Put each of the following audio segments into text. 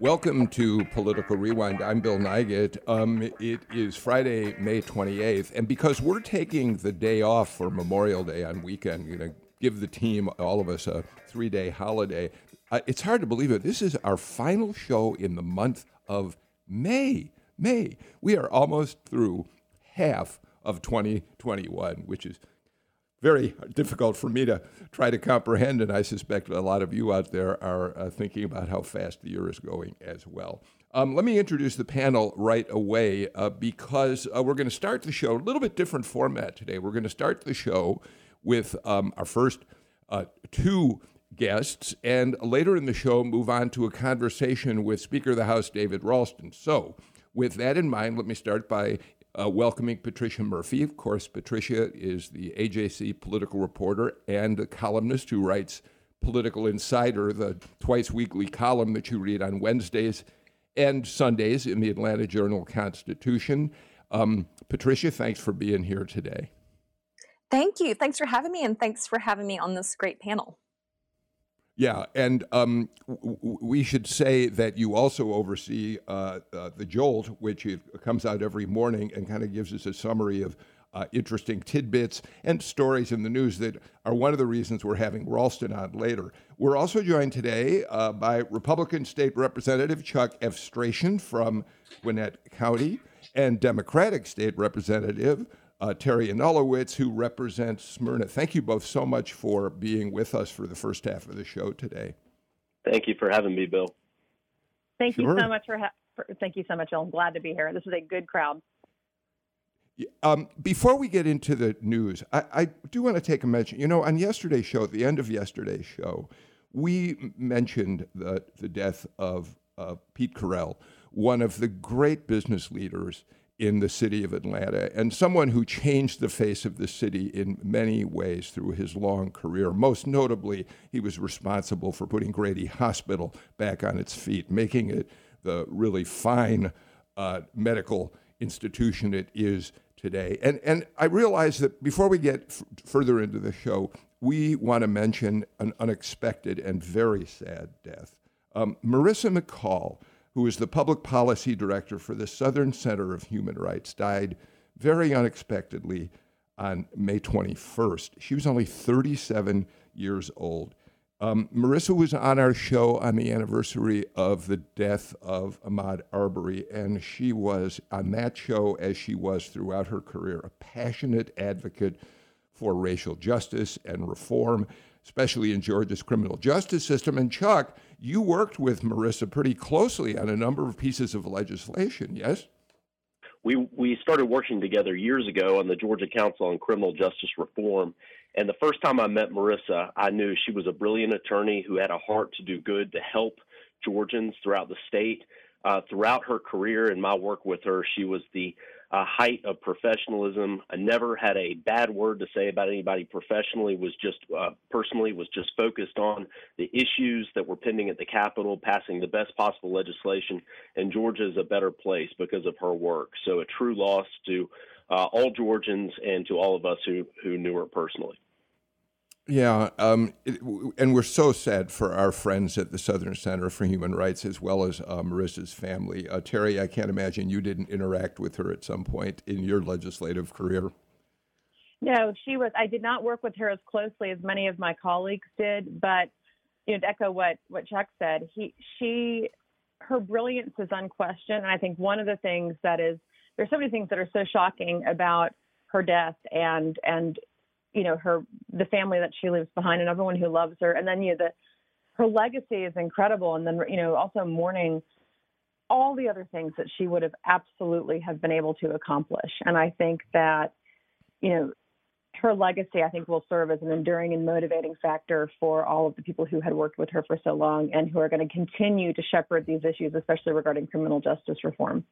Welcome to Political Rewind. I'm Bill Nigut. Um, it is Friday, May 28th, and because we're taking the day off for Memorial Day on weekend, you know, give the team, all of us, a three-day holiday. Uh, it's hard to believe it. This is our final show in the month of May. May. We are almost through half of 2021, which is very difficult for me to try to comprehend, and I suspect a lot of you out there are uh, thinking about how fast the year is going as well. Um, let me introduce the panel right away uh, because uh, we're going to start the show a little bit different format today. We're going to start the show with um, our first uh, two guests, and later in the show, move on to a conversation with Speaker of the House David Ralston. So, with that in mind, let me start by uh, welcoming Patricia Murphy. Of course, Patricia is the AJC political reporter and a columnist who writes Political Insider, the twice weekly column that you read on Wednesdays and Sundays in the Atlanta Journal Constitution. Um, Patricia, thanks for being here today. Thank you. Thanks for having me, and thanks for having me on this great panel. Yeah, and um, w- we should say that you also oversee uh, uh, the Jolt, which comes out every morning and kind of gives us a summary of uh, interesting tidbits and stories in the news that are one of the reasons we're having Ralston on later. We're also joined today uh, by Republican State Representative Chuck Efstration from Gwinnett County and Democratic State Representative uh, Teri Anulewicz, who represents Smyrna. Thank you both so much for being with us for the first half of the show today. Thank you for having me, Bill. Thank sure. you so much for, ha- for, thank you so much, Bill. I'm glad to be here. This is a good crowd. Um, before we get into the news, I, I do want to take a mention. You know, on yesterday's show, at the end of yesterday's show, we mentioned the, the death of uh, Pete Correll, one of the great business leaders in the city of Atlanta and someone who changed the face of the city in many ways through his long career. Most notably, he was responsible for putting Grady Hospital back on its feet, making it the really fine uh, medical institution it is today. And, and I realize that before we get f- further into the show, we want to mention an unexpected and very sad death. Um, Marissa McCall who is the public policy director for the Southern Center of Human Rights, died very unexpectedly on May 21st. She was only 37 years old. Um, Marissa was on our show on the anniversary of the death of Ahmaud Arbery, and she was on that show, as she was throughout her career, a passionate advocate for racial justice and reform, especially in Georgia's criminal justice system. And Chuck, you worked with Marissa pretty closely on a number of pieces of legislation, yes? We, we started working together years ago on the Georgia Council on Criminal Justice Reform. And the first time I met Marissa, I knew she was a brilliant attorney who had a heart to do good to help Georgians throughout the state. Uh, throughout her career and my work with her, she was the uh, height of professionalism. I never had a bad word to say about anybody professionally. Was just uh, personally was just focused on the issues that were pending at the Capitol, passing the best possible legislation, and Georgia is a better place because of her work. So a true loss to uh, all Georgians and to all of us who who knew her personally. Yeah, um, it, and we're so sad for our friends at the Southern Center for Human Rights as well as uh, Marissa's family. Uh, Teri, I can't imagine you didn't interact with her at some point in your legislative career. No, she was. I did not work with her as closely as many of my colleagues did, but you know, to echo what what Chuck said, he she her brilliance is unquestioned, and I think one of the things that is there's so many things that are so shocking about her death and and you know her the family that she leaves behind and everyone who loves her. And then you know the her legacy is incredible. And then you know also mourning all the other things that she would have absolutely have been able to accomplish. And i think that you know her legacy i think will serve as an enduring and motivating factor for all of the people who had worked with her for so long and who are going to continue to shepherd these issues especially regarding criminal justice reform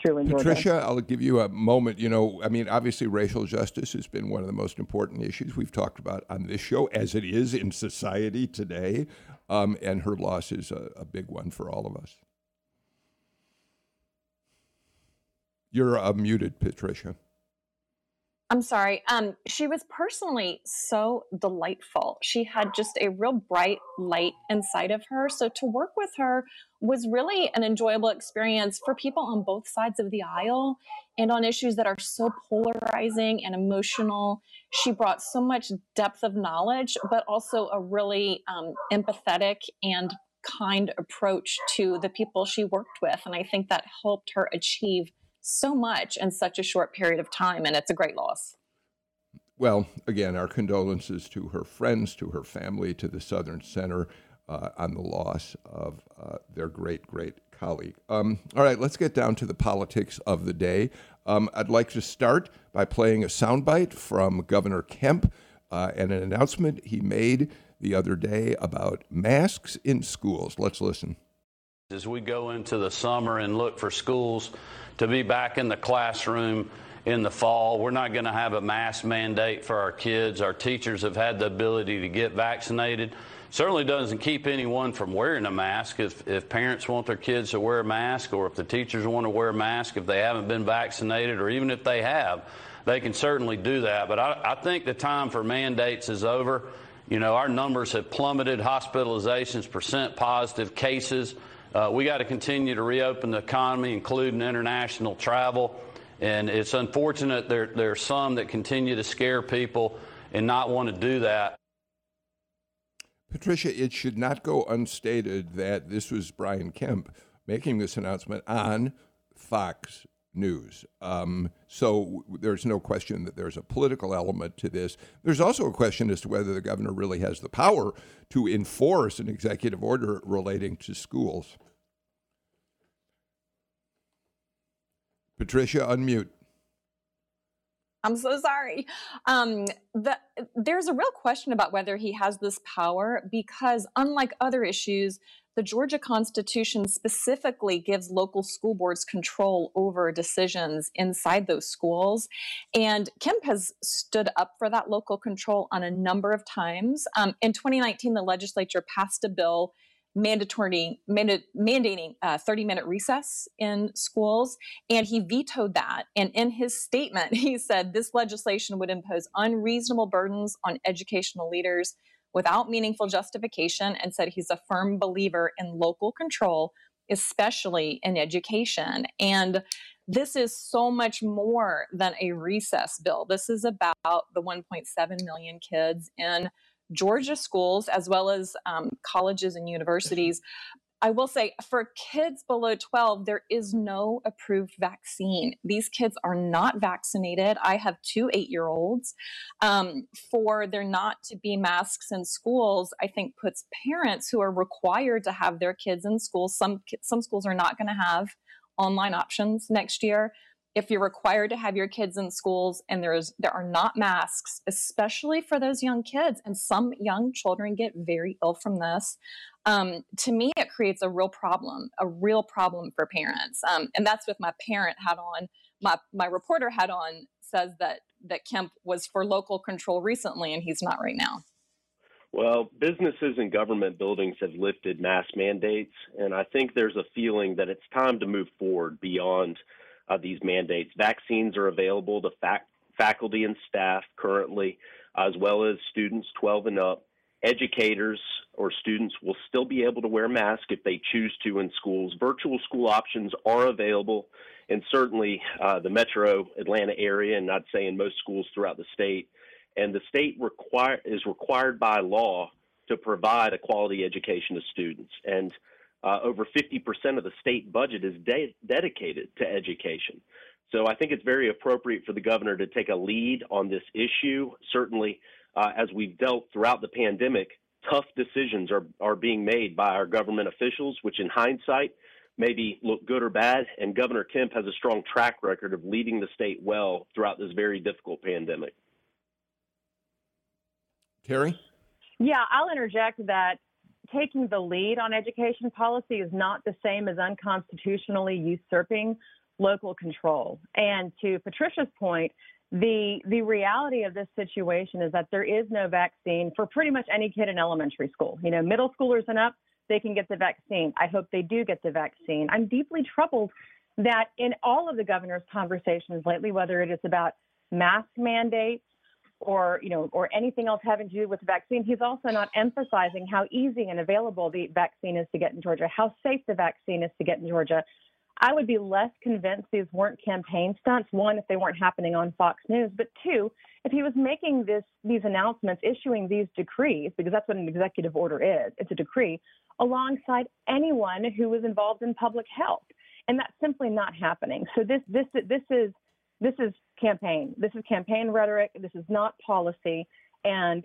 true. Patricia, I'll give you a moment. You know, I mean, obviously, racial justice has been one of the most important issues we've talked about on this show, as it is in society today. Um, and her loss is a, a, big one for all of us. You're uh, muted, Patricia. I'm sorry. Um, she was personally so delightful. She had just a real bright light inside of her. So to work with her was really an enjoyable experience for people on both sides of the aisle and on issues that are so polarizing and emotional. She brought so much depth of knowledge, but also a really um, empathetic and kind approach to the people she worked with. And I think that helped her achieve so much in such a short period of time, and it's a great loss. Well, again, our condolences to her friends, to her family, to the Southern Center uh, on the loss of uh, their great, great colleague. Um, all right, let's get down to the politics of the day. Um, I'd like to start by playing a soundbite from Governor Kemp uh, and an announcement he made the other day about masks in schools. Let's listen. As we go into the summer and look for schools to be back in the classroom in the fall, we're not going to have a mask mandate for our kids. Our teachers have had the ability to get vaccinated. Certainly doesn't keep anyone from wearing a mask. If, if parents want their kids to wear a mask, or if the teachers want to wear a mask, if they haven't been vaccinated, or even if they have, they can certainly do that. But I, I think the time for mandates is over. You know, our numbers have plummeted, hospitalizations, percent positive cases. Uh, we got to continue to reopen the economy, including international travel. And it's unfortunate there, there are some that continue to scare people and not want to do that. Patricia, it should not go unstated that this was Brian Kemp making this announcement on Fox News. Um, so there's no question that there's a political element to this. There's also a question as to whether the governor really has the power to enforce an executive order relating to schools. Patricia, unmute. I'm so sorry. Um, the, there's a real question about whether he has this power because, unlike other issues, the Georgia Constitution specifically gives local school boards control over decisions inside those schools. And Kemp has stood up for that local control on a number of times. Um, in 2019, the legislature passed a bill mandatory manda- mandating a 30 minute recess in schools and he vetoed that and in his statement he said this legislation would impose unreasonable burdens on educational leaders without meaningful justification and said he's a firm believer in local control especially in education and this is so much more than a recess bill this is about the 1.7 million kids in Georgia schools as well as um, colleges and universities. I will say for kids below 12, there is no approved vaccine. These kids are not vaccinated. I have two eight year olds. Um, for there not to be masks in schools, I think puts parents who are required to have their kids in school. Some, some schools are not going to have online options next year if you're required to have your kids in schools and there's there are not masks especially for those young kids and some young children get very ill from this um, to me it creates a real problem a real problem for parents um, and that's with my parent hat on my my reporter hat on says that that kemp was for local control recently and he's not right now well, businesses and government buildings have lifted mask mandates, and I think there's a feeling that it's time to move forward beyond uh, these mandates. Vaccines are available to fac- faculty and staff currently, as well as students 12 and up. Educators or students will still be able to wear masks if they choose to in schools. Virtual school options are available, and certainly uh, the metro Atlanta area, and I'd say in most schools throughout the state. And the state require, is required by law to provide a quality education to students. And uh, over 50% of the state budget is de- dedicated to education. So I think it's very appropriate for the governor to take a lead on this issue. Certainly, uh, as we've dealt throughout the pandemic, tough decisions are, are being made by our government officials, which in hindsight maybe look good or bad. And Governor Kemp has a strong track record of leading the state well throughout this very difficult pandemic. Teri? Yeah, I'll interject that taking the lead on education policy is not the same as unconstitutionally usurping local control. And to Patricia's point, the the reality of this situation is that there is no vaccine for pretty much any kid in elementary school. You know, middle schoolers and up, they can get the vaccine. I hope they do get the vaccine. I'm deeply troubled that in all of the governor's conversations lately, whether it is about mask mandates or you know or anything else having to do with the vaccine, he's also not emphasizing how easy and available the vaccine is to get in Georgia, how safe the vaccine is to get in Georgia. I would be less convinced these weren't campaign stunts. One, if they weren't happening on Fox News, but two, if he was making this these announcements, issuing these decrees, because that's what an executive order is, it's a decree, alongside anyone who was involved in public health, and that's simply not happening. So this this this is this is campaign. This is campaign rhetoric. This is not policy, and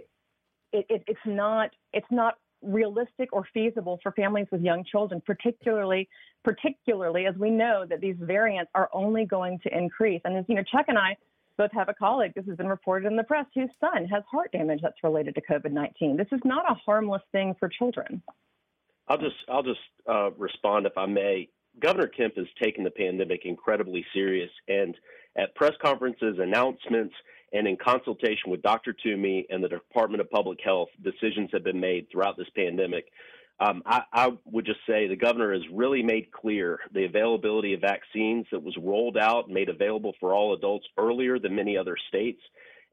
it, it, it's not it's not realistic or feasible for families with young children, particularly particularly as we know that these variants are only going to increase. And as you know, Chuck and I both have a colleague, this has been reported in the press, whose son has heart damage that's related to COVID-19. This is not a harmless thing for children. I'll just I'll just uh, respond if I may. Governor Kemp has taken the pandemic incredibly serious, and at press conferences, announcements, and in consultation with Dr. Toomey and the Department of Public Health, decisions have been made throughout this pandemic. Um, I, I, would just say the governor has really made clear the availability of vaccines that was rolled out and made available for all adults earlier than many other states.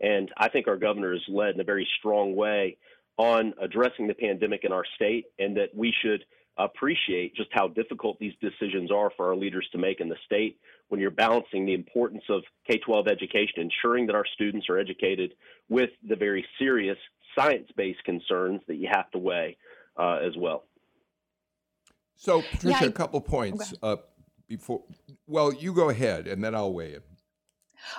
And I think our governor has led in a very strong way on addressing the pandemic in our state, and that we should appreciate just how difficult these decisions are for our leaders to make in the state when you're balancing the importance of K 12 education, ensuring that our students are educated with the very serious science based concerns that you have to weigh uh, as well. So, Patricia, yeah, I, a couple points uh, before. Well, you go ahead, and then I'll weigh in.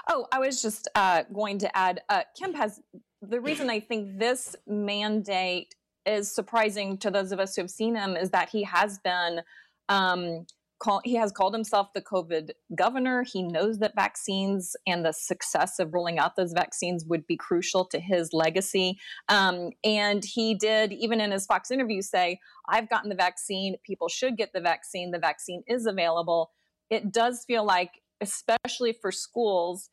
Oh, I was just uh, going to add. Uh, Kemp has the reason I think this mandate is surprising to those of us who have seen him is that he has been um, call, he has called himself the COVID governor. He knows that vaccines and the success of rolling out those vaccines would be crucial to his legacy. Um, and he did, even in his Fox interview, say, I've gotten the vaccine. People should get the vaccine. The vaccine is available. It does feel like, especially for schools,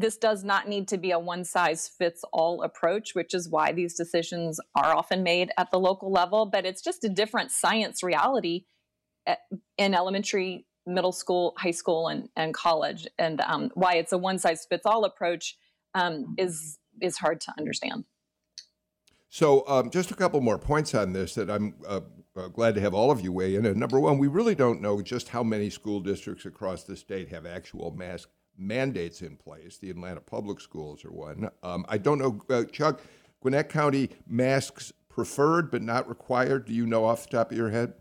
this does not need to be a one size fits all approach, which is why these decisions are often made at the local level. But it's just a different science reality eh, in elementary, middle school, high school, and, and college. And um, why it's a one size fits all approach um, is is hard to understand. So, um, just a couple more points on this that I'm uh, uh, glad to have all of you weigh in. And number one, we really don't know just how many school districts across the state have actual mask mandates in place. The Atlanta Public Schools are one. Um, I don't know, uh, Chuck, Gwinnett County masks preferred but not required. Do you know off the top of your head?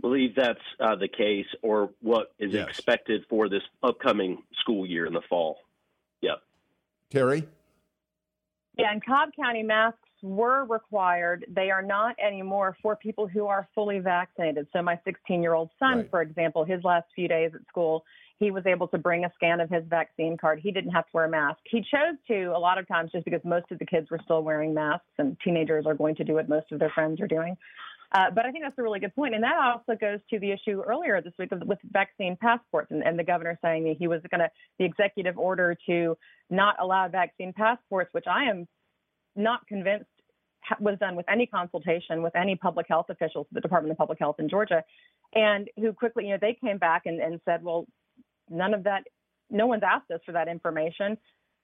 Believe that's uh, the case, or what is yes. expected for this upcoming school year in the fall. Yep. Teri? Yeah, in Cobb County, masks were required. They are not anymore for people who are fully vaccinated. So, my 16 year old son, right. for example, his last few days at school, he was able to bring a scan of his vaccine card. He didn't have to wear a mask. He chose to a lot of times just because most of the kids were still wearing masks and teenagers are going to do what most of their friends are doing. Uh, but I think that's a really good point. And that also goes to the issue earlier this week with vaccine passports and, and the governor saying that he was going to, the executive order to not allow vaccine passports, which I am not convinced was done with any consultation with any public health officials, the Department of Public Health in Georgia, and who quickly, you know, they came back and, and said, well, none of that, no one's asked us for that information.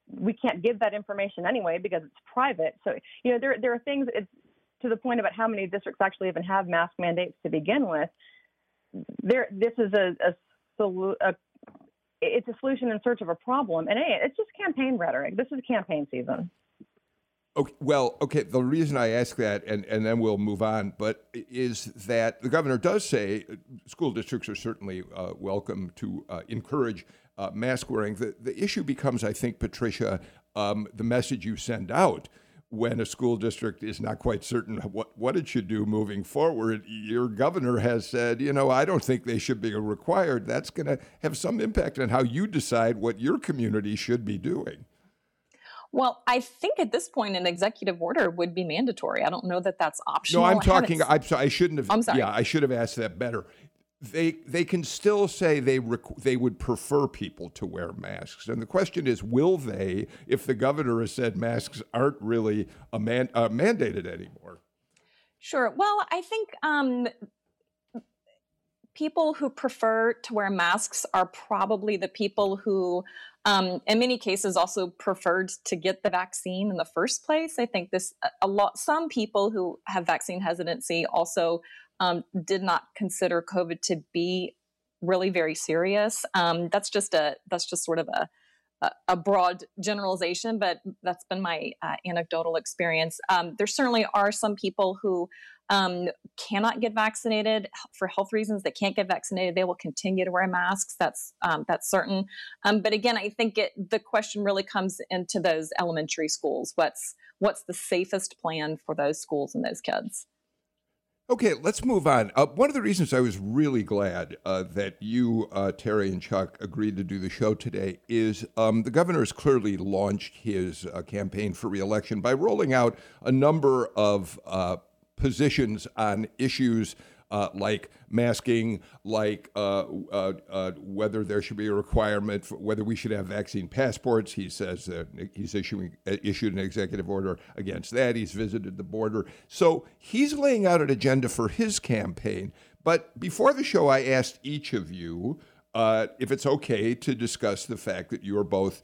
We can't give that information anyway because it's private. So, you know, there, there are things, it's to the point about how many districts actually even have mask mandates to begin with. There, this is a, a, a it's a solution in search of a problem. And it's just campaign rhetoric. This is campaign season. Okay, well, okay. The reason I ask that, and, and then we'll move on, but is that the governor does say uh, school districts are certainly uh, welcome to uh, encourage uh, mask wearing. The, the issue becomes, I think, Patricia, um, the message you send out when a school district is not quite certain what, what it should do moving forward. Your governor has said, you know, I don't think they should be required. That's going to have some impact on how you decide what your community should be doing. Well, I think at this point, an executive order would be mandatory. I don't know that that's optional. No, I'm talking. I'm sorry. I shouldn't have. I'm sorry. Yeah, I should have asked that better. they they can still say they rec- they would prefer people to wear masks. And the question is, will they if the governor has said masks aren't really a man- uh, mandated anymore? Sure. Well, I think um, people who prefer to wear masks are probably the people who, um, in many cases, also preferred to get the vaccine in the first place. I think this a lot. Some people who have vaccine hesitancy also um, did not consider COVID to be really very serious. Um, that's just a that's just sort of a a broad generalization, but that's been my uh, anecdotal experience. Um, there certainly are some people who um, cannot get vaccinated for health reasons. They can't get vaccinated. They will continue to wear masks. That's um, that's certain. Um, but again, I think it, the question really comes into those elementary schools. What's what's the safest plan for those schools and those kids? Okay, let's move on. Uh, one of the reasons I was really glad uh, that you, uh, Teri, and Chuck agreed to do the show today is um, the governor has clearly launched his uh, campaign for reelection by rolling out a number of uh, positions on issues uh, like masking, like uh, uh, uh, whether there should be a requirement for whether we should have vaccine passports. He says he's issuing uh, issued an executive order against that. He's visited the border, so he's laying out an agenda for his campaign. But before the show, I asked each of you uh, if it's okay to discuss the fact that you are both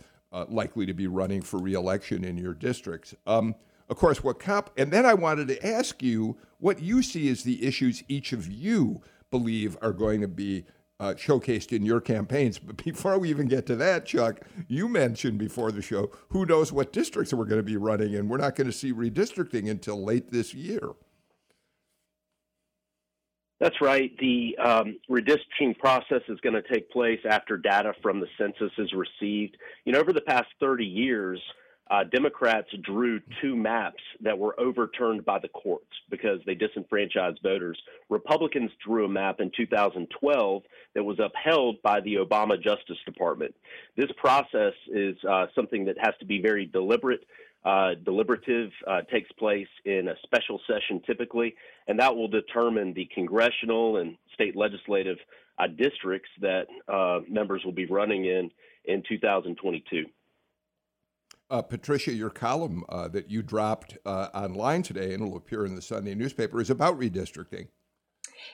likely to be running for reelection in your districts. Um, of course, what COP, and then I wanted to ask you what you see as the issues each of you believe are going to be uh, showcased in your campaigns. But before we even get to that, Chuck, you mentioned before the show who knows what districts we're going to be running in. We're not going to see redistricting until late this year. That's right. The um, redistricting process is going to take place after data from the census is received. You know, over the past 30 years, uh, Democrats drew two maps that were overturned by the courts because they disenfranchised voters. Republicans drew a map in 2012 that was upheld by the Obama Justice Department. This process is uh, something that has to be very deliberate. Uh, deliberative uh, takes place in a special session typically, and that will determine the congressional and state legislative uh, districts that uh, members will be running in in 2022. Uh, Patricia, your column uh, that you dropped uh, online today and will appear in the Sunday newspaper is about redistricting.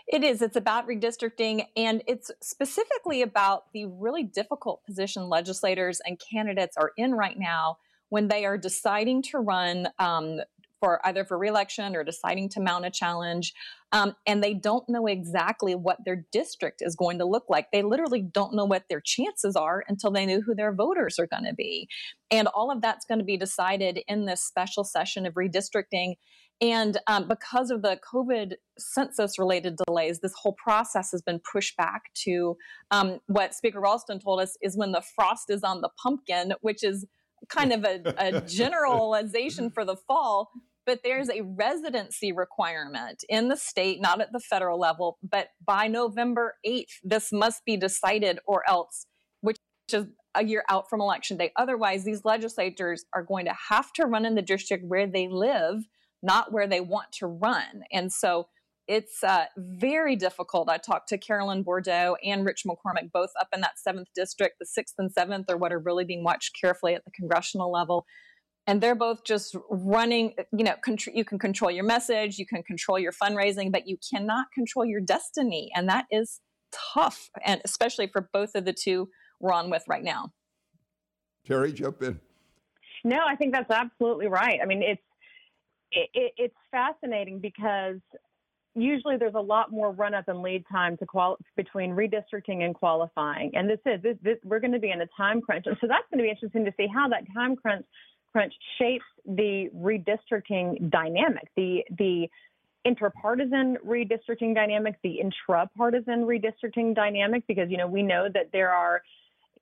It is. It's about redistricting, and it's specifically about the really difficult position legislators and candidates are in right now when they are deciding to run um, for either for reelection or deciding to mount a challenge um, and they don't know exactly what their district is going to look like. They literally don't know what their chances are until they know who their voters are going to be. And all of that's going to be decided in this special session of redistricting. And um, because of the COVID census related delays, this whole process has been pushed back to um, what Speaker Ralston told us is when the frost is on the pumpkin, which is kind of a, a generalization for the fall, but there's a residency requirement in the state, not at the federal level. But by November 8th, this must be decided, or else, which is a year out from election day. Otherwise, these legislators are going to have to run in the district where they live, not where they want to run. And so it's uh, very difficult. I talked to Carolyn Bourdeaux and Rich McCormick, both up in that seventh district. The sixth and seventh are what are really being watched carefully at the congressional level. And they're both just running, you know, contr- you can control your message, you can control your fundraising, but you cannot control your destiny. And that is tough, and especially for both of the two we're on with right now. Teri, jump in. No, I think that's absolutely right. I mean, it's it, it, it's fascinating because usually there's a lot more run up and lead time to between redistricting and qualifying. And this is this, this, we're going to be in a time crunch, and so that's going to be interesting to see how that time crunch crunch shapes the redistricting dynamic, the the interpartisan redistricting dynamic, the intrapartisan redistricting dynamic, because you know we know that there are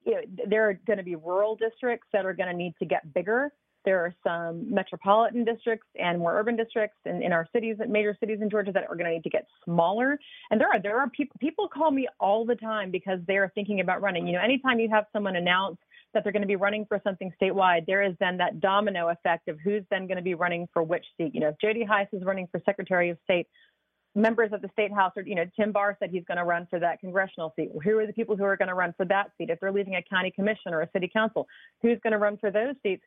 you know, there are going to be rural districts that are going to need to get bigger there are some metropolitan districts and more urban districts in, in our cities, major cities in Georgia that are going to need to get smaller. And there are there are people people call me all the time because they're thinking about running. You know, anytime you have someone announce that they're going to be running for something statewide, there is then that domino effect of who's then going to be running for which seat. You know, if Jody Hice is running for Secretary of State, members of the state house are, you know, Tim Barr said he's going to run for that congressional seat. Who are the people who are going to run for that seat? If they're leaving a county commission or a city council, who's going to run for those seats?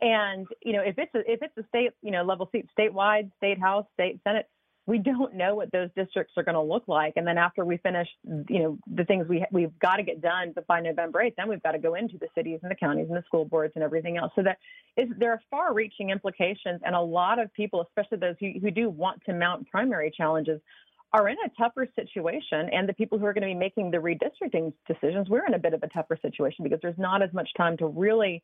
And you know, if it's a, if it's a state, you know, level seat, statewide, state house, state senate, we don't know what those districts are going to look like. And then after we finish, you know, the things we we've got to get done, by November 8th, then we've got to go into the cities and the counties and the school boards and everything else. So that is there are far-reaching implications, and a lot of people, especially those who, who do want to mount primary challenges, are in a tougher situation. And the people who are going to be making the redistricting decisions, we're in a bit of a tougher situation because there's not as much time to really,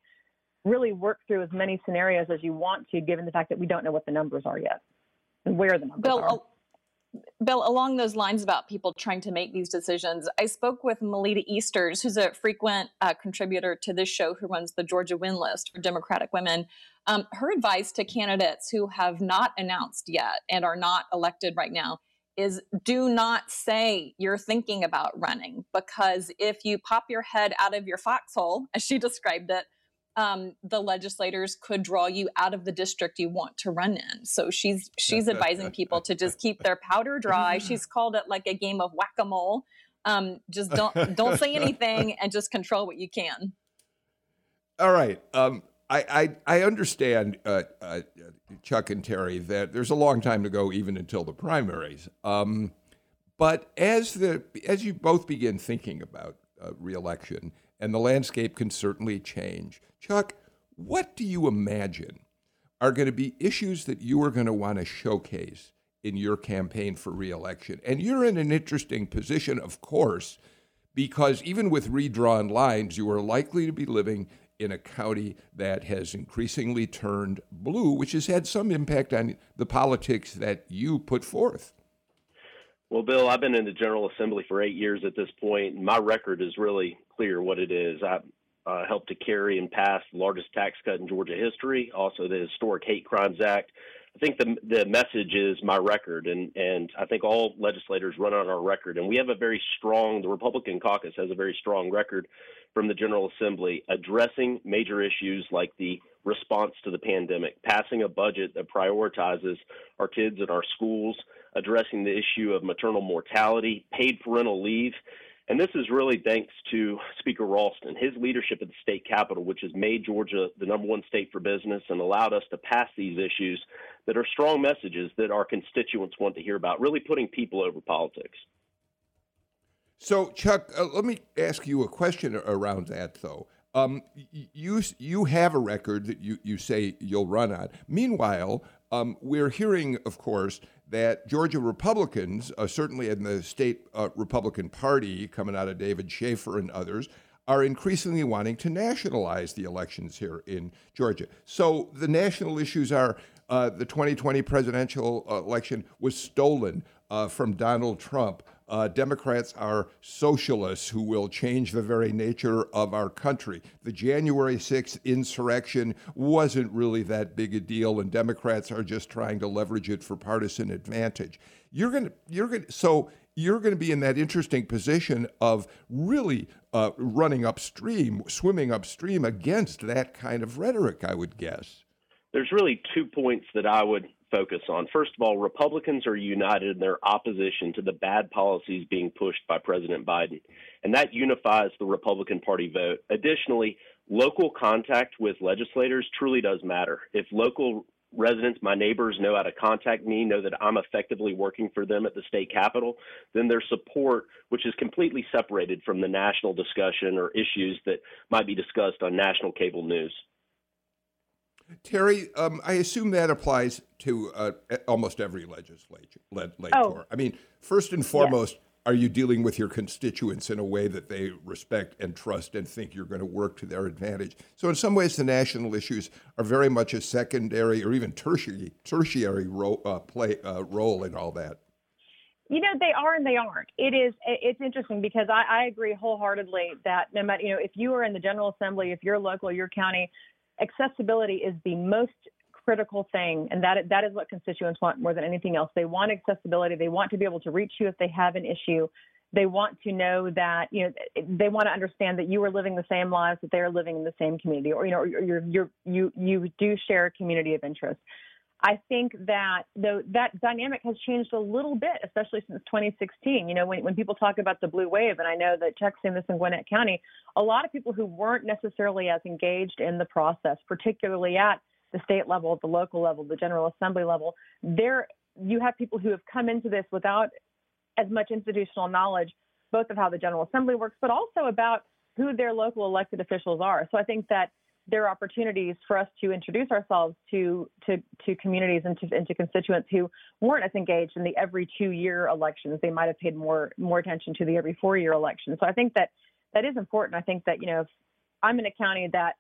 really work through as many scenarios as you want to, given the fact that we don't know what the numbers are yet and where the numbers Bill, are. Bill, along those lines about people trying to make these decisions, I spoke with Melita Easters, who's a frequent uh, contributor to this show, who runs the Georgia Win List for Democratic Women. Um, her advice to candidates who have not announced yet and are not elected right now is do not say you're thinking about running because if you pop your head out of your foxhole, as she described it, um, the legislators could draw you out of the district you want to run in. So she's she's advising people to just keep their powder dry. She's called it like a game of whack a mole. Um, just don't don't say anything and just control what you can. All right. Um, I, I, I understand, uh, uh, Chuck and Teri, that there's a long time to go, even until the primaries. Um, but as the as you both begin thinking about uh, reelection, and the landscape can certainly change. Chuck, what do you imagine are going to be issues that you are going to want to showcase in your campaign for reelection? And you're in an interesting position, of course, because even with redrawn lines, you are likely to be living in a county that has increasingly turned blue, which has had some impact on the politics that you put forth. Well, Bill, I've been in the General Assembly for eight years at this point, and my record is really clear what it is. I uh, helped to carry and pass the largest tax cut in Georgia history, also the Historic Hate Crimes Act. I think the the message is my record, and and I think all legislators run on our record, and we have a very strong. The Republican caucus has a very strong record from the General Assembly addressing major issues like the response to the pandemic, passing a budget that prioritizes our kids and our schools, addressing the issue of maternal mortality, paid parental leave. And this is really thanks to Speaker Ralston, his leadership at the state capitol, which has made Georgia the number one state for business and allowed us to pass these issues that are strong messages that our constituents want to hear about, really putting people over politics. So, Chuck, uh, let me ask you a question around that, though. Um, you you have a record that you, you say you'll run on. Meanwhile, um, we're hearing, of course, that Georgia Republicans, uh, certainly in the state uh, Republican Party, coming out of David Shafer and others, are increasingly wanting to nationalize the elections here in Georgia. So the national issues are uh, the 2020 presidential uh, election was stolen uh, from Donald Trump. Uh, Democrats are socialists who will change the very nature of our country. The January 6th insurrection wasn't really that big a deal, and Democrats are just trying to leverage it for partisan advantage. You're going to, you're going to, so you're going to be in that interesting position of really uh, running upstream, swimming upstream against that kind of rhetoric, I would guess. There's really two points that I would focus on. First of all, Republicans are united in their opposition to the bad policies being pushed by President Biden, and that unifies the Republican Party vote. Additionally, local contact with legislators truly does matter. If local residents, my neighbors know how to contact me, know that I'm effectively working for them at the state capitol, then their support, which is completely separated from the national discussion or issues that might be discussed on national cable news. Teri, um, I assume that applies to uh, almost every legislature. Oh. I mean, first and foremost, yes. are you dealing with your constituents in a way that they respect and trust and think you're going to work to their advantage? So, in some ways, the national issues are very much a secondary or even tertiary tertiary ro- uh, play uh, role in all that. You know, they are and they aren't. It is. It's interesting because I, I agree wholeheartedly that no matter you know if you are in the General Assembly, if you're local, your county accessibility is the most critical thing, and that that is what constituents want more than anything else. They want accessibility. They want to be able to reach you if they have an issue. They want to know that you know they want to understand that you are living the same lives that they are living in the same community, or you know, you're, you're, you you do share a community of interest. I think that that dynamic has changed a little bit, especially since 2016. You know, when, when people talk about the blue wave, and I know that Chuck's seen this in Gwinnett County, a lot of people who weren't necessarily as engaged in the process, particularly at the state level, the local level, the General Assembly level, there you have people who have come into this without as much institutional knowledge, both of how the General Assembly works, but also about who their local elected officials are. So I think that there are opportunities for us to introduce ourselves to to, to communities and to, and to constituents who weren't as engaged in the every two year elections. They might have paid more more attention to the every four year election. So I think that that is important. I think that you know if I'm in a county that,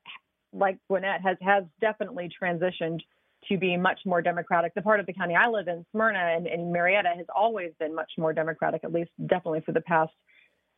like Gwinnett, has has definitely transitioned to be much more democratic. The part of the county I live in, Smyrna and, and Marietta, has always been much more democratic, at least definitely for the past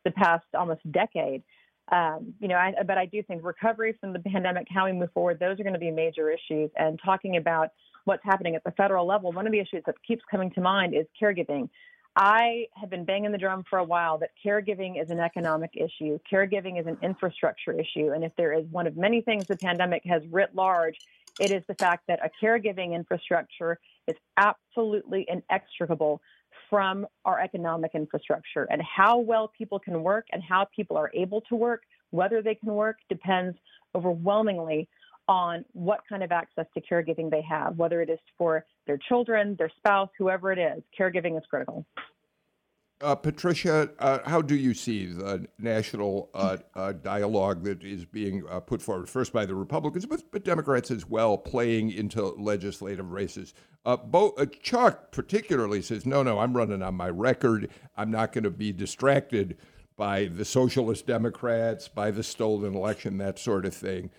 the past almost decade. Um, you know, I, but I do think recovery from the pandemic, how we move forward, those are going to be major issues. And talking about what's happening at the federal level, one of the issues that keeps coming to mind is caregiving. I have been banging the drum for a while that caregiving is an economic issue. Caregiving is an infrastructure issue. And if there is one of many things the pandemic has writ large, it is the fact that a caregiving infrastructure is absolutely inextricable from our economic infrastructure. And how well people can work and how people are able to work, whether they can work, depends overwhelmingly on what kind of access to caregiving they have, whether it is for their children, their spouse, whoever it is. Caregiving is critical. Uh, Patricia, uh, how do you see the national uh, uh dialogue that is being uh, put forward, first by the Republicans, but, but, Democrats as well, playing into legislative races? Uh, Chuck particularly says, no, no, I'm running on my record. I'm not going to be distracted by the socialist Democrats, by the stolen election, that sort of thing.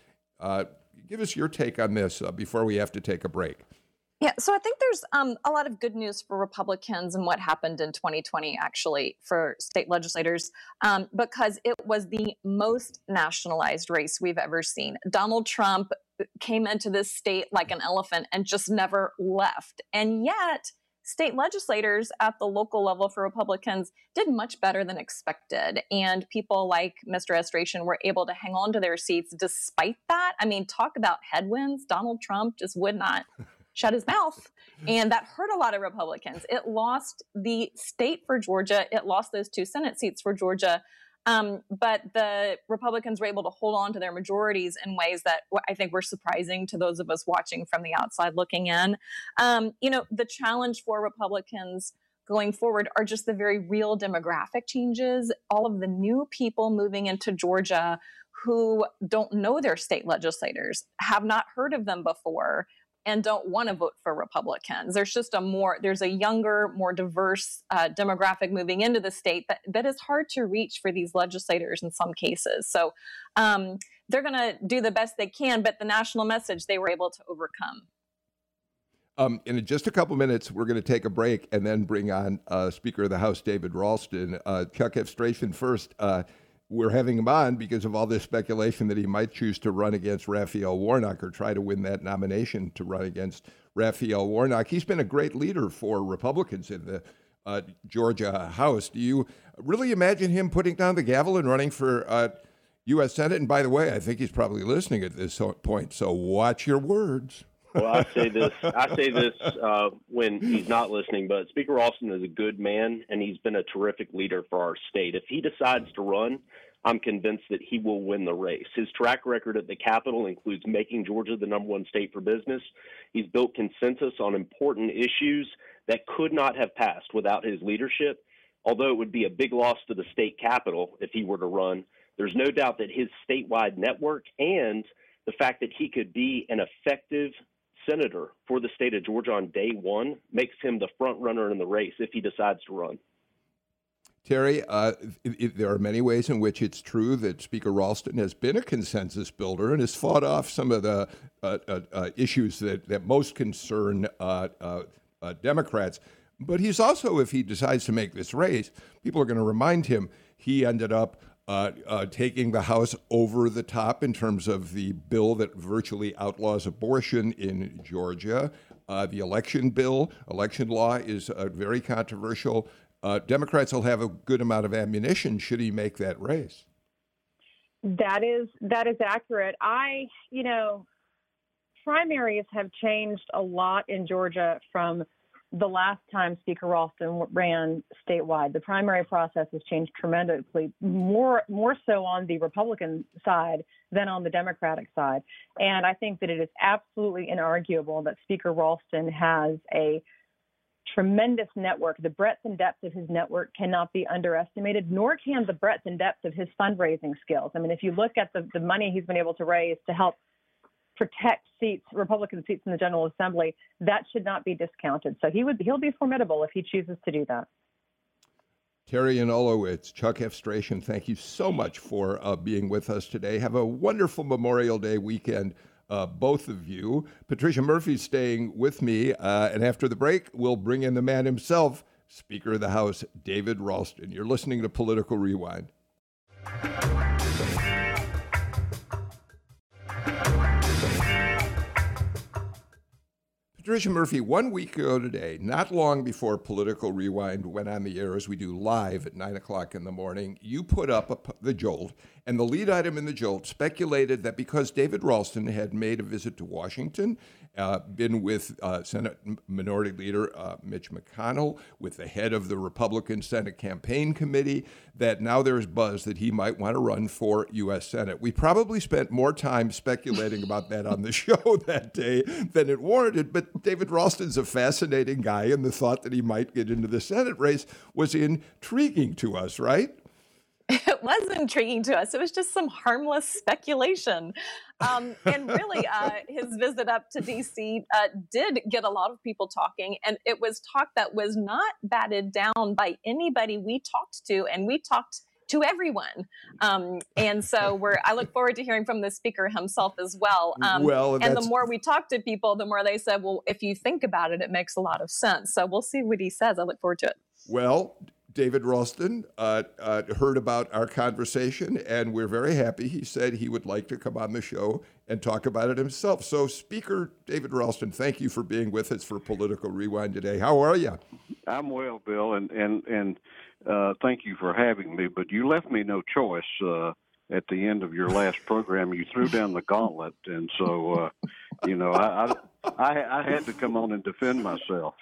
give us your take on this before we have to take a break. Yeah, so I think there's um, a lot of good news for Republicans and what happened in 2020, actually, for state legislators, um, because it was the most nationalized race we've ever seen. Donald Trump uh, came into this state like an elephant and just never left. And yet, state legislators at the local level for Republicans did much better than expected. And people like Mr. Efstration were able to hang on to their seats despite that. I mean, talk about headwinds. Donald Trump just would not shut his mouth. And that hurt a lot of Republicans. It lost the state for Georgia, it lost those two Senate seats for Georgia. Um, but the Republicans were able to hold on to their majorities in ways that I think were surprising to those of us watching from the outside looking in. Um, you know, the challenge for Republicans going forward are just the very real demographic changes. All of the new people moving into Georgia who don't know their state legislators, have not heard of them before, and don't want to vote for Republicans. There's just a more, there's a younger, more diverse uh, demographic moving into the state that, that is hard to reach for these legislators in some cases. So um, they're going to do the best they can, but the national message they were able to overcome. Um, in just a couple minutes, we're going to take a break and then bring on uh, Speaker of the House David Ralston. Uh, Chuck Efstration first. We're having him on because of all this speculation that he might choose to run against Raphael Warnock or try to win that nomination to run against Raphael Warnock. He's been a great leader for Republicans in the uh, Georgia House. Do you really imagine him putting down the gavel and running for uh, U.S. Senate? And by the way, I think he's probably listening at this point, so watch your words well, I say this. I say this uh, when he's not listening. But Speaker Ralston is a good man, and he's been a terrific leader for our state. If he decides to run, I'm convinced that he will win the race. His track record at the Capitol includes making Georgia the number one state for business. He's built consensus on important issues that could not have passed without his leadership. Although it would be a big loss to the state capital if he were to run, there's no doubt that his statewide network and the fact that he could be an effective senator for the state of Georgia on day one makes him the front runner in the race if he decides to run. Teri, uh, it, it, there are many ways in which it's true that Speaker Ralston has been a consensus builder and has fought off some of the uh, uh, uh issues that, that most concern uh, uh, Democrats. But he's also, if he decides to make this race, people are going to remind him he ended up uh, uh, taking the House over the top in terms of the bill that virtually outlaws abortion in Georgia. Uh, the election bill, election law, is very controversial. Uh, Democrats will have a good amount of ammunition should he make that race. That is that is accurate. I, you know, primaries have changed a lot in Georgia from the last time Speaker Ralston ran statewide. The primary process has changed tremendously, more more so on the Republican side than on the Democratic side. And I think that it is absolutely inarguable that Speaker Ralston has a tremendous network. The breadth and depth of his network cannot be underestimated, nor can the breadth and depth of his fundraising skills. I mean, if you look at the, the money he's been able to raise to help protect seats, Republican seats in the General Assembly, that should not be discounted. So he would he'll be formidable if he chooses to do that. Teri Anulewicz, Chuck Efstration, thank you so much for uh, being with us today. Have a wonderful Memorial Day weekend, uh, both of you. Patricia Murphy's staying with me, uh, and after the break, we'll bring in the man himself, Speaker of the House, David Ralston. You're listening to Political Rewind. Patricia Murphy, one week ago today, not long before Political Rewind went on the air as we do live at 9 o'clock in the morning, you put up a, the Jolt, and the lead item in the Jolt speculated that because David Ralston had made a visit to Washington uh, been with uh, Senate Minority Leader uh, Mitch McConnell, with the head of the Republican Senate Campaign Committee, that now there's buzz that he might want to run for U.S. Senate. We probably spent more time speculating about that on the show that day than it warranted, but David Ralston's a fascinating guy, and the thought that he might get into the Senate race was intriguing to us, right? It was intriguing to us. It was just some harmless speculation. Um, and really, uh, his visit up to DC uh, did get a lot of people talking. And it was talk that was not batted down by anybody we talked to. And we talked to everyone. Um, and so we're I look forward to hearing from the speaker himself as well. Um, well, and the more we talk to people, the more they said, well, if you think about it, it makes a lot of sense. So we'll see what he says. I look forward to it. Well, David Ralston uh, uh, heard about our conversation, and we're very happy. He said he would like to come on the show and talk about it himself. So, Speaker David Ralston, thank you for being with us for Political Rewind today. How are you? I'm well, Bill, and and and uh, thank you for having me. But you left me no choice uh, at the end of your last program. You threw down the gauntlet, and so uh, you know I, I I had to come on and defend myself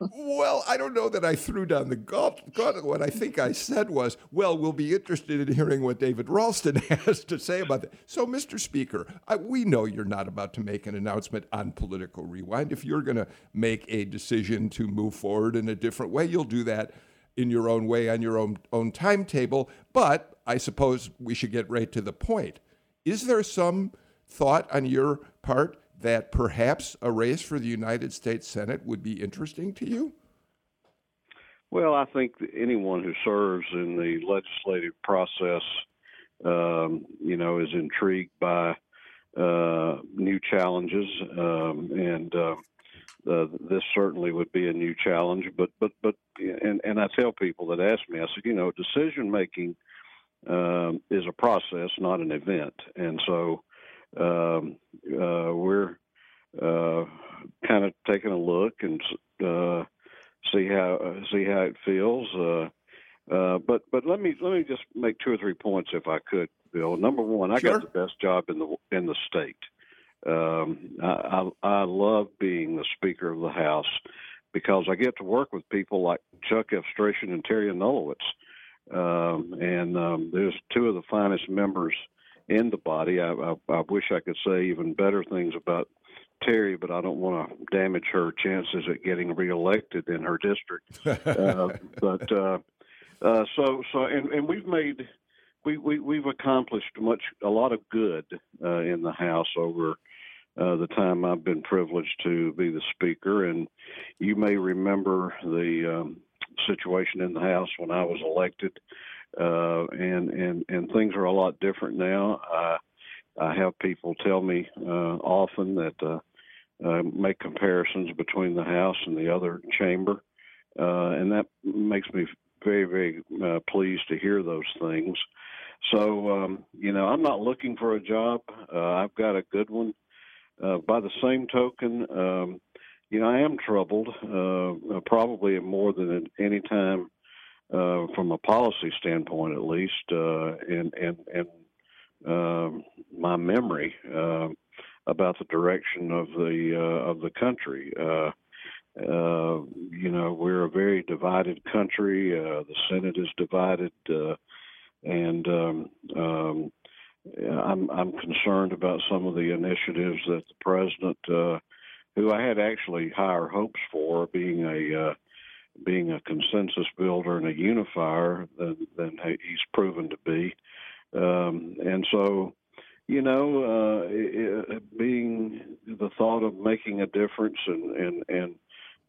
well, I don't know that I threw down the gauntlet. What I think I said was, well, we'll be interested in hearing what David Ralston has to say about that. So, Mr. Speaker, I, we know you're not about to make an announcement on Political Rewind. If you're going to make a decision to move forward in a different way, you'll do that in your own way on your own, own timetable. But I suppose we should get right to the point. Is there some thought on your part that perhaps a race for the United States Senate would be interesting to you? Well, I think anyone who serves in the legislative process, um, you know, is intrigued by uh, new challenges, um, and uh, this certainly would be a new challenge. But, but, but, and and I tell people that ask me, I said, you know, decision making um, is a process, not an event, and so um, uh, we're uh, kind of taking a look and uh, see how see how it feels. Uh, uh, but but let me let me just make two or three points if I could, Bill. Number one, I sure. got the best job in the in the state. Um, I, I, I love being the Speaker of the House because I get to work with people like Chuck Efstration and Teri Anulewicz. Um, and um, there's two of the finest members in the body. I, I, I wish I could say even better things about Teri, but I don't want to damage her chances at getting reelected in her district. uh, but uh, uh, so so and, and we've made we, we we've accomplished much a lot of good uh, in the House over uh, the time I've been privileged to be the speaker. And you may remember the um, situation in the House when I was elected uh, and and and things are a lot different now. I I have people tell me uh, often that uh, uh, make comparisons between the House and the other chamber, uh, and that makes me very very uh, pleased to hear those things. So um, you know, I'm not looking for a job. Uh, I've got a good one. Uh, by the same token, um, you know, I am troubled, uh, probably more than at any time uh, from a policy standpoint, at least, uh, and and and um, my memory. Uh, about the direction of the uh, of the country. Uh, uh, you know, we're a very divided country. Uh, the Senate is divided, uh, and um, um, I'm I'm concerned about some of the initiatives that the president, uh, who I had actually higher hopes for, being a uh, being a consensus builder and a unifier than than he's proven to be, um, and so you know, uh, it, being the thought of making a difference and and and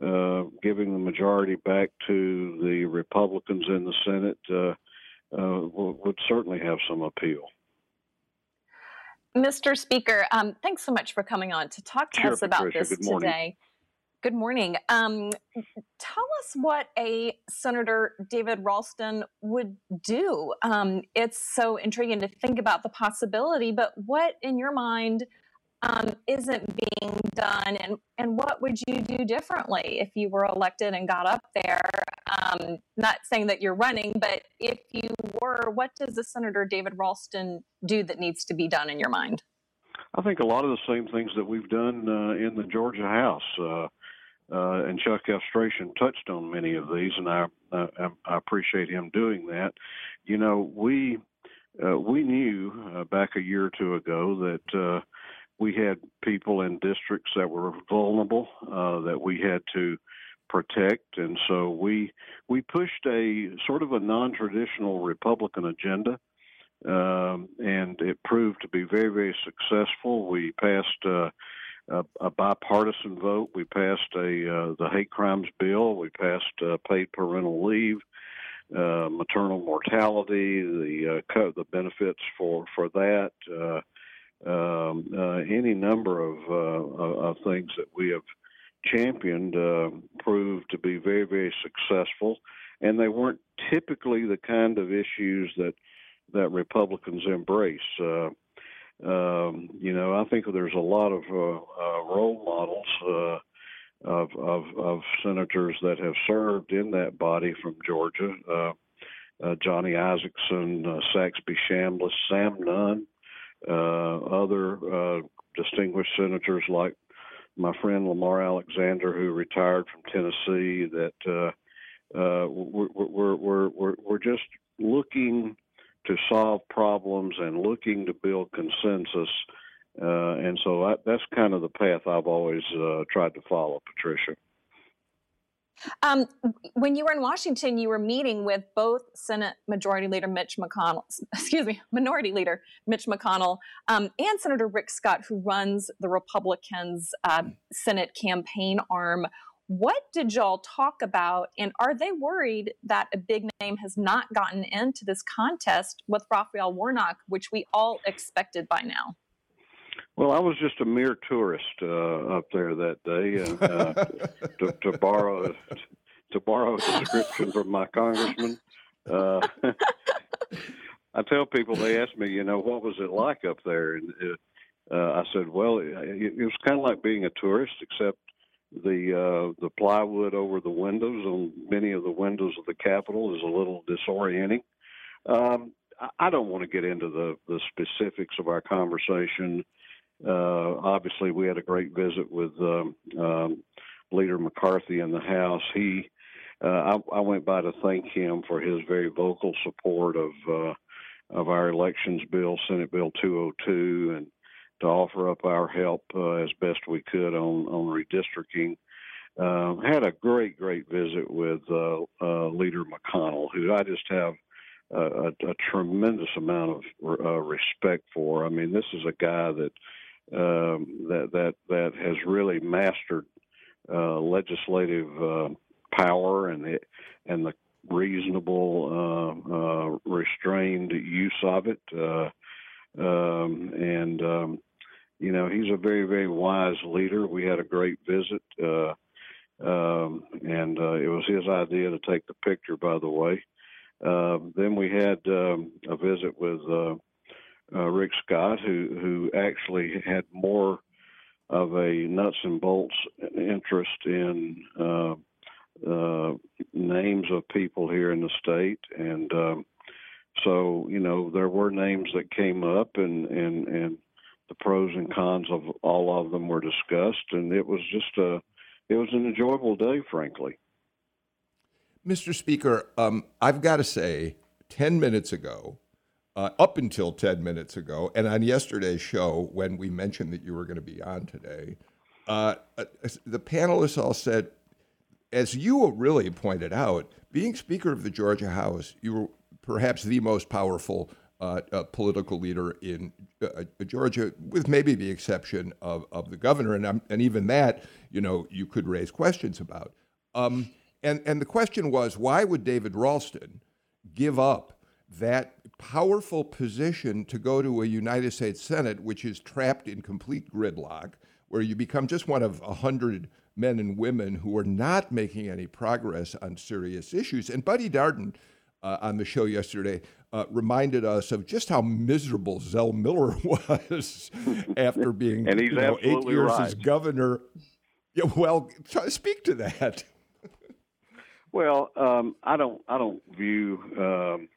uh, giving the majority back to the Republicans in the Senate uh, uh would certainly have some appeal. Mr. Speaker, um, thanks so much for coming on to talk to sure, us about Patricia. this today. Good morning. Um, tell us what a Senator David Ralston would do. Um, it's so intriguing to think about the possibility, but what in your mind um, isn't being done, and, and what would you do differently if you were elected and got up there? Um, not saying that you're running, but if you were, what does the Senator David Ralston do that needs to be done in your mind? I think a lot of the same things that we've done uh, in the Georgia House. Uh, uh, and Chuck Efstration touched on many of these, and I, I, I appreciate him doing that. You know, we uh, we knew uh, back a year or two ago that uh, we had people in districts that were vulnerable uh, that we had to protect, and so we we pushed a sort of a non-traditional Republican agenda. Um, and it proved to be very, very successful. We passed uh, a, a bipartisan vote. We passed a uh, the hate crimes bill. We passed uh, paid parental leave, uh, maternal mortality, the co- the benefits for for that. Um, any number of, of things that we have championed uh, proved to be very very successful, and they weren't typically the kind of issues that that Republicans embrace. Uh, um, you know, I think there's a lot of uh, uh, role models uh, of, of, of senators that have served in that body from Georgia. Uh, uh, Johnny Isakson, uh, Saxby Chambliss, Sam Nunn, other distinguished senators like my friend Lamar Alexander, who retired from Tennessee. That we're, we're, we're, we're just looking to solve problems and looking to build consensus. Uh, and so I, that's kind of the path I've always uh, tried to follow, Patricia. Um, when you were in Washington, you were meeting with both Senate Majority Leader Mitch McConnell, excuse me, Minority Leader Mitch McConnell, um, and Senator Rick Scott, who runs the Republicans' uh, Senate campaign arm. What did y'all talk about? And are they worried that a big name has not gotten into this contest with Raphael Warnock, which we all expected by now? Well, I was just a mere tourist uh, up there that day, uh, to, to, borrow to borrow a description from my congressman. Uh, I tell people they ask me, you know, what was it like up there, and uh, I said, well, it, it was kind of like being a tourist, except the uh, the plywood over the windows on many of the windows of the Capitol is a little disorienting. Um, I don't want to get into the, the specifics of our conversation. Uh, obviously, we had a great visit with um, um, Leader McCarthy in the House. He, uh, I, I, went by to thank him for his very vocal support of uh, of our elections bill, Senate Bill 202, and to offer up our help uh, as best we could on on redistricting. Uh, had a great, great visit with uh, uh Leader McConnell, who I just have a, a, tremendous amount of uh, respect for. I mean, this is a guy that um, that that that has really mastered uh, legislative power and the and the reasonable, restrained use of it. Um, and um, you know, he's a very, very wise leader. We had a great visit, uh, um, and uh, it was his idea to take the picture, by the way. Uh, then we had um, a visit with uh, uh, Rick Scott, who who actually had more of a nuts and bolts interest in uh, uh, names of people here in the state, and um, so you know there were names that came up, and and and the pros and cons of all of them were discussed, and it was just a it was an enjoyable day, frankly. Mr. Speaker, um, I've got to say, ten minutes ago, uh, up until 10 minutes ago, and on yesterday's show, when we mentioned that you were going to be on today, uh, uh, the panelists all said, as you really pointed out, being Speaker of the Georgia House, you were perhaps the most powerful uh, uh, political leader in uh, Georgia, with maybe the exception of, of the governor, and and even that, you know, you could raise questions about. Um, and and the question was, why would David Ralston give up that powerful position to go to a United States Senate, which is trapped in complete gridlock, where you become just one of a hundred men and women who are not making any progress on serious issues. And Buddy Darden uh, on the show yesterday uh, reminded us of just how miserable Zell Miller was after being and he's you know, eight years right. as governor. Yeah, well, speak to that. well, um, I don't. I don't view um,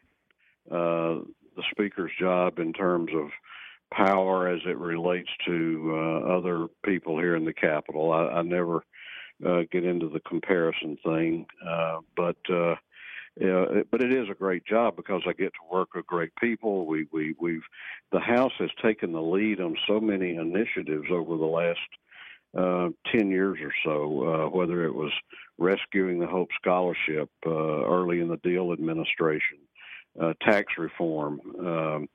uh, the speaker's job in terms of power as it relates to uh, other people here in the Capitol. I, I never uh, get into the comparison thing, uh, but but it is a great job because I get to work with great people. We we we've the House has taken the lead on so many initiatives over the last uh, ten years or so. Uh, whether it was rescuing the Hope Scholarship uh, early in the Deal administration, uh, tax reform, um,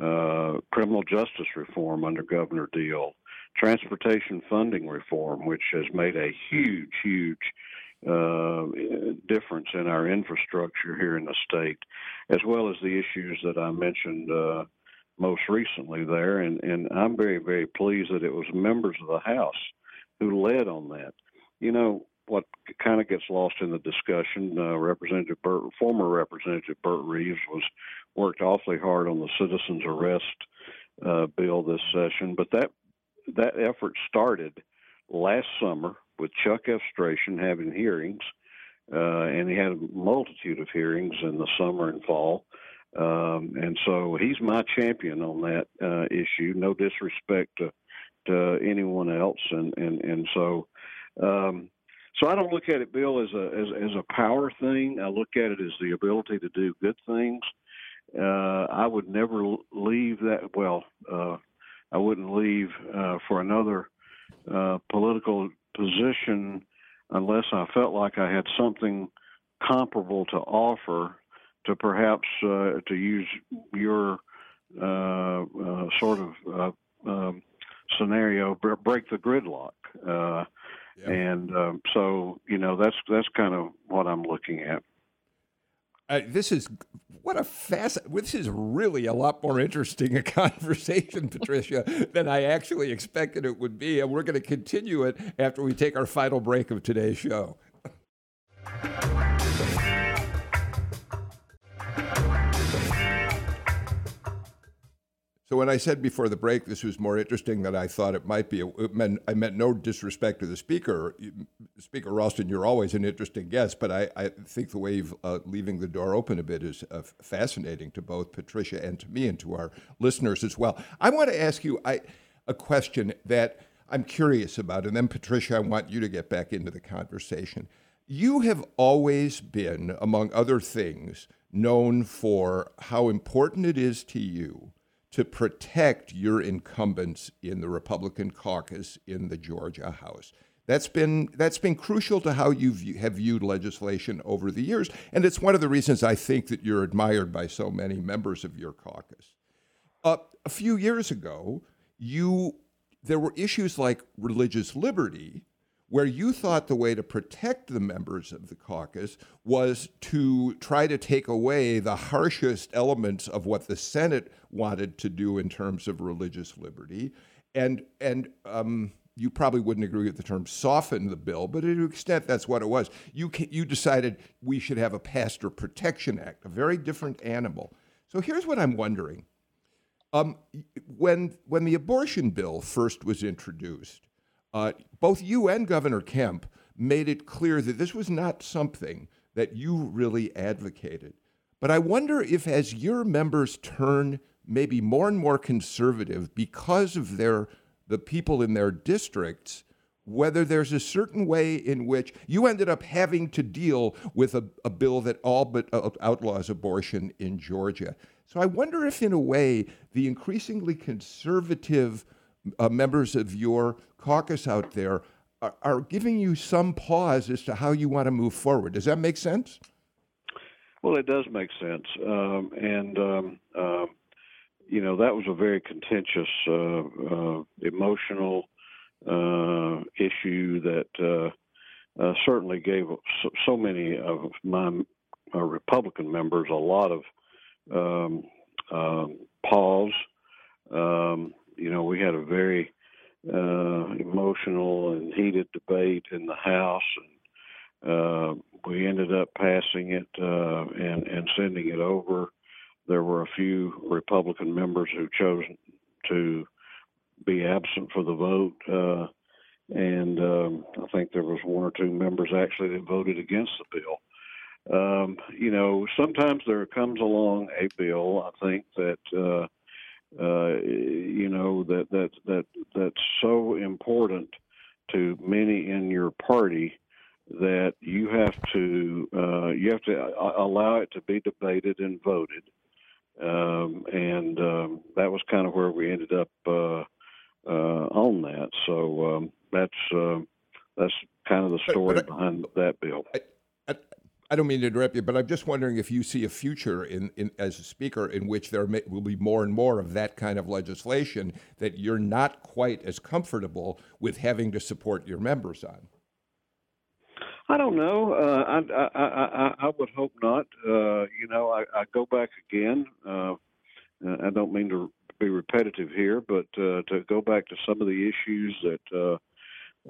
uh, criminal justice reform under Governor Deal, transportation funding reform, which has made a huge, huge uh, difference in our infrastructure here in the state, as well as the issues that I mentioned uh, most recently there. And, and I'm very, very pleased that it was members of the House who led on that. You know, what kind of gets lost in the discussion, uh, Representative Bert, former Representative Bert Reeves was worked awfully hard on the citizens arrest uh, bill this session, but that that effort started last summer with Chuck Efstration having hearings, uh, and he had a multitude of hearings in the summer and fall. Um, and so he's my champion on that uh, issue. No disrespect to, to anyone else, and and and so um, so I don't look at it, Bill, as a as, as a power thing. I look at it as the ability to do good things. Uh, I would never leave that. Well, uh, I wouldn't leave uh, for another uh, political position unless I felt like I had something comparable to offer to perhaps uh, to use your uh, uh, sort of uh, um, scenario, break the gridlock. Uh, yeah. And um, so, you know, that's that's kind of what I'm looking at. Uh, this is what a fast. This is really a lot more interesting a conversation, Patricia, than I actually expected it would be, and we're going to continue it after we take our final break of today's show. So when I said before the break this was more interesting than I thought it might be, it meant, I meant no disrespect to the speaker. Speaker Ralston, you're always an interesting guest, but I, I think the way you're uh, leaving the door open a bit is uh, fascinating to both Patricia and to me and to our listeners as well. I want to ask you I, a question that I'm curious about, and then Patricia, I want you to get back into the conversation. You have always been, among other things, known for how important it is to you to protect your incumbents in the Republican caucus in the Georgia House. That's been that's been crucial to how you have viewed legislation over the years, and it's one of the reasons I think that you're admired by so many members of your caucus. Uh, a few years ago, you there were issues like religious liberty where you thought the way to protect the members of the caucus was to try to take away the harshest elements of what the Senate wanted to do in terms of religious liberty, and and um, you probably wouldn't agree with the term soften the bill, but to an extent that's what it was. You can, you decided we should have a Pastor Protection Act, a very different animal. So here's what I'm wondering: um, when when the abortion bill first was introduced uh, both you and Governor Kemp made it clear that this was not something that you really advocated. But I wonder if, as your members turn maybe more and more conservative because of their the people in their districts whether there's a certain way in which you ended up having to deal with a, a bill that all but outlaws abortion in Georgia. So I wonder if, in a way, the increasingly conservative uh, members of your caucus out there are, are, giving you some pause as to how you want to move forward. Does that make sense? Well, it does make sense. Um, and, um, uh, you know, that was a very contentious, uh, uh emotional, uh, issue that uh, uh, certainly gave so, so, many of my Republican members a lot of um, um, pause. You know, we had a very uh, emotional and heated debate in the House, and uh, we ended up passing it uh, and, and sending it over. There were a few Republican members who chose to be absent for the vote. Uh, and um, I think there was one or two members actually that voted against the bill. Um, you know, sometimes there comes along a bill. I think that uh, uh, you know that that that that's so important to many in your party that you have to uh, you have to uh, allow it to be debated and voted. Um, and um, that was kind of where we ended up uh, uh, on that. So um, that's uh, that's kind of the story but, but behind that bill. I, I, I, don't mean to interrupt you, but I'm just wondering if you see a future in, in as a speaker in which there may, will be more and more of that kind of legislation that you're not quite as comfortable with having to support your members on. I don't know. Uh, I, I, I, I would hope not. Uh, you know, I, I go back again. Uh, I don't mean to be repetitive here, but uh, to go back to some of the issues that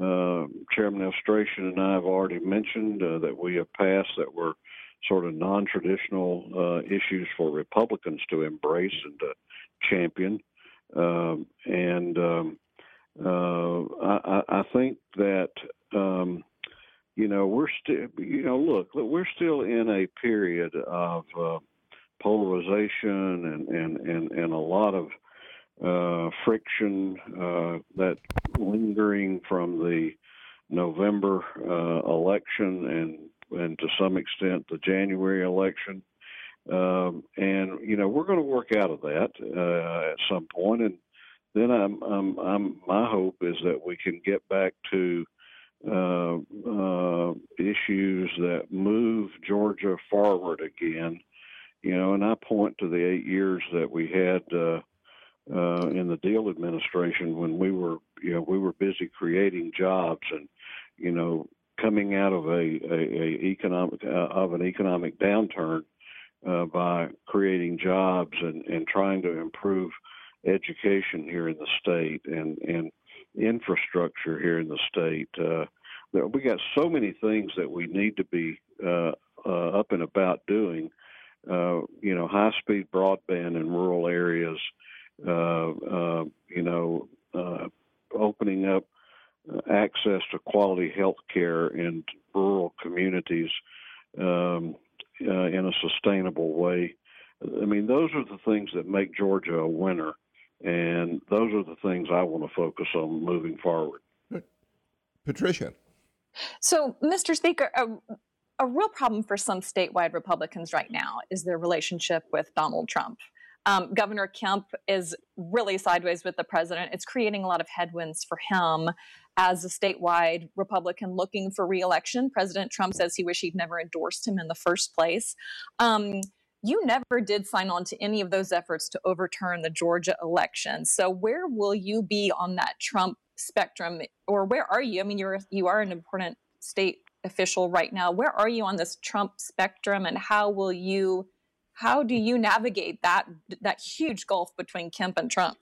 uh, uh, Chairman Efstration and I have already mentioned uh, that we have passed that were sort of non-traditional uh, issues for Republicans to embrace and to champion, um, and um, uh, I, I, think that. Um, you know, we're still, you know, look, we're still in a period of polarization and, and, and, and a lot of uh, friction uh, that lingering from the November uh, election and and to some extent the January election. Um, and you know we're going to work out of that uh, at some point, and then I'm, I'm, I'm, my hope is that we can get back to uh, uh, issues that move Georgia forward again. You know, and I point to the eight years that we had uh, in the Deal administration when we were, you know, we were busy creating jobs and, you know, coming out of a, a, a economic uh, of an economic downturn uh, by creating jobs and, and trying to improve education here in the state and and infrastructure here in the state. Uh, we got so many things that we need to be uh, uh, up and about doing. Uh, you know, high speed broadband in rural areas, you know, uh, opening up access to quality health care in rural communities um, in a sustainable way. I mean, those are the things that make Georgia a winner, and those are the things I want to focus on moving forward. Patricia. So, Mr. Speaker, a, a real problem for some statewide Republicans right now is their relationship with Donald Trump. Um, Governor Kemp is really sideways with the president. It's creating a lot of headwinds for him as a statewide Republican looking for reelection. President Trump says he wished he'd never endorsed him in the first place. Um, you never did sign on to any of those efforts to overturn the Georgia election. So where will you be on that Trump spectrum, or where are you? I mean, you're you are an important state official right now. Where are you on this Trump spectrum, and how will you how do you navigate that that huge gulf between Kemp and Trump?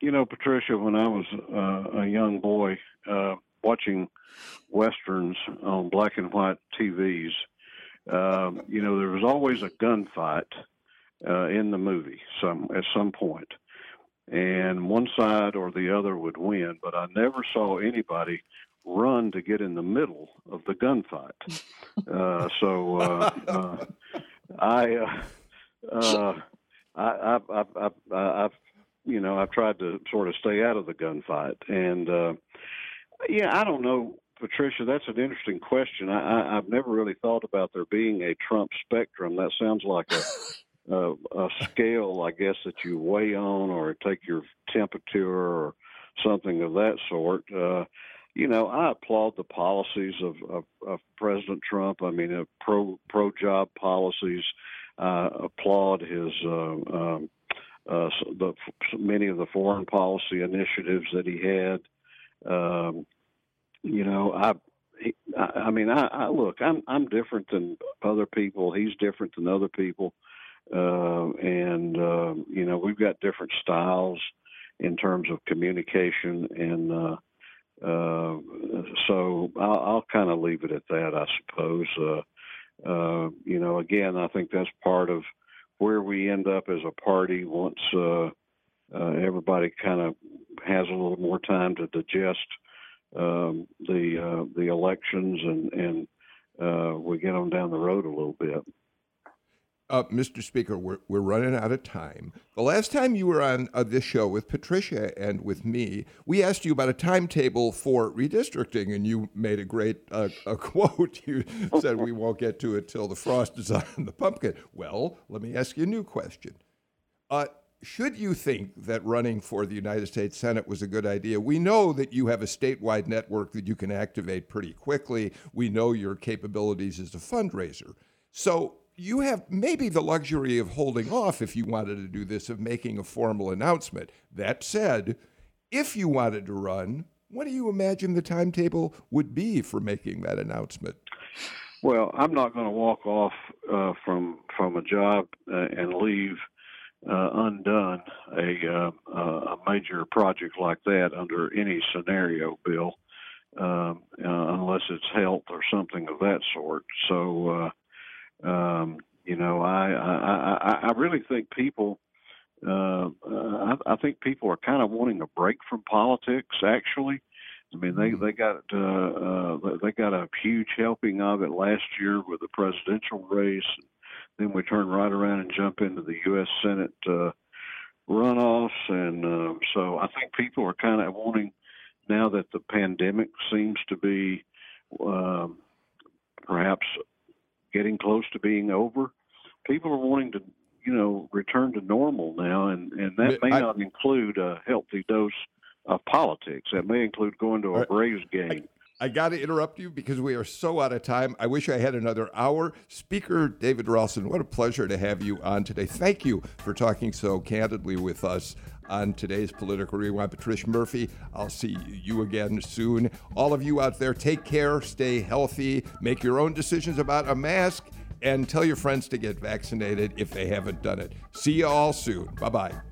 You know, Patricia, when I was uh, a young boy uh, watching westerns on black and white TVs, um, you know, there was always a gunfight uh, in the movie some at some point, and one side or the other would win. But I never saw anybody run to get in the middle of the gunfight. Uh, so uh, uh, I, uh, uh, I, I've, I've, I've, I've, you know, I've tried to sort of stay out of the gunfight, and uh, yeah, I don't know, Patricia. That's an interesting question. I, I, I've never really thought about there being a Trump spectrum. That sounds like a, a, a scale, I guess, that you weigh on or take your temperature or something of that sort. Uh, you know, I applaud the policies of, of, of President Trump. I mean, uh, pro pro job policies. Uh, applaud his uh, um, uh, the many of the foreign policy initiatives that he had. Um, you know, I, I, I mean, I, I look, I'm I'm different than other people. He's different than other people, uh, and uh, you know, we've got different styles in terms of communication and. Uh, uh, so I'll, I'll kind of leave it at that, I suppose. Uh, uh, you know, again, I think that's part of where we end up as a party once uh, uh, everybody kind of has a little more time to digest um, the uh, the elections and and uh, we get them down the road a little bit. Uh, Mr. Speaker, we're, we're running out of time. The last time you were on uh, this show with Patricia and with me, we asked you about a timetable for redistricting, and you made a great uh, a quote. You said, We won't get to it till the frost is on the pumpkin. Well, let me ask you a new question. Uh, should you think that running for the United States Senate was a good idea, we know that you have a statewide network that you can activate pretty quickly. We know your capabilities as a fundraiser. So, you have maybe the luxury of holding off if you wanted to do this, of making a formal announcement. That said, if you wanted to run, what do you imagine the timetable would be for making that announcement? Well, I'm not going to walk off uh, from from a job uh, and leave uh, undone a uh, a major project like that under any scenario, Bill, um, uh, unless it's health or something of that sort. So uh, um, you know, I, I, I, I really think people, uh, I, I think people are kind of wanting a break from politics. Actually, I mean, they they got uh, uh, they got a huge helping of it last year with the presidential race. Then we turn right around and jump into the U.S. Senate uh, runoffs, and uh, so I think people are kind of wanting now that the pandemic seems to be um, perhaps getting close to being over. People are wanting to, you know, return to normal now, and and that may I, not include a healthy dose of politics. That may include going to a Braves game. I, got to interrupt you because we are so out of time. I wish I had another hour. Speaker David Ralston, what a pleasure to have you on today. Thank you for talking so candidly with us on today's Political Rewind. Patricia Murphy, I'll see you again soon. All of you out there, take care, stay healthy, make your own decisions about a mask, and tell your friends to get vaccinated if they haven't done it. See you all soon. Bye bye.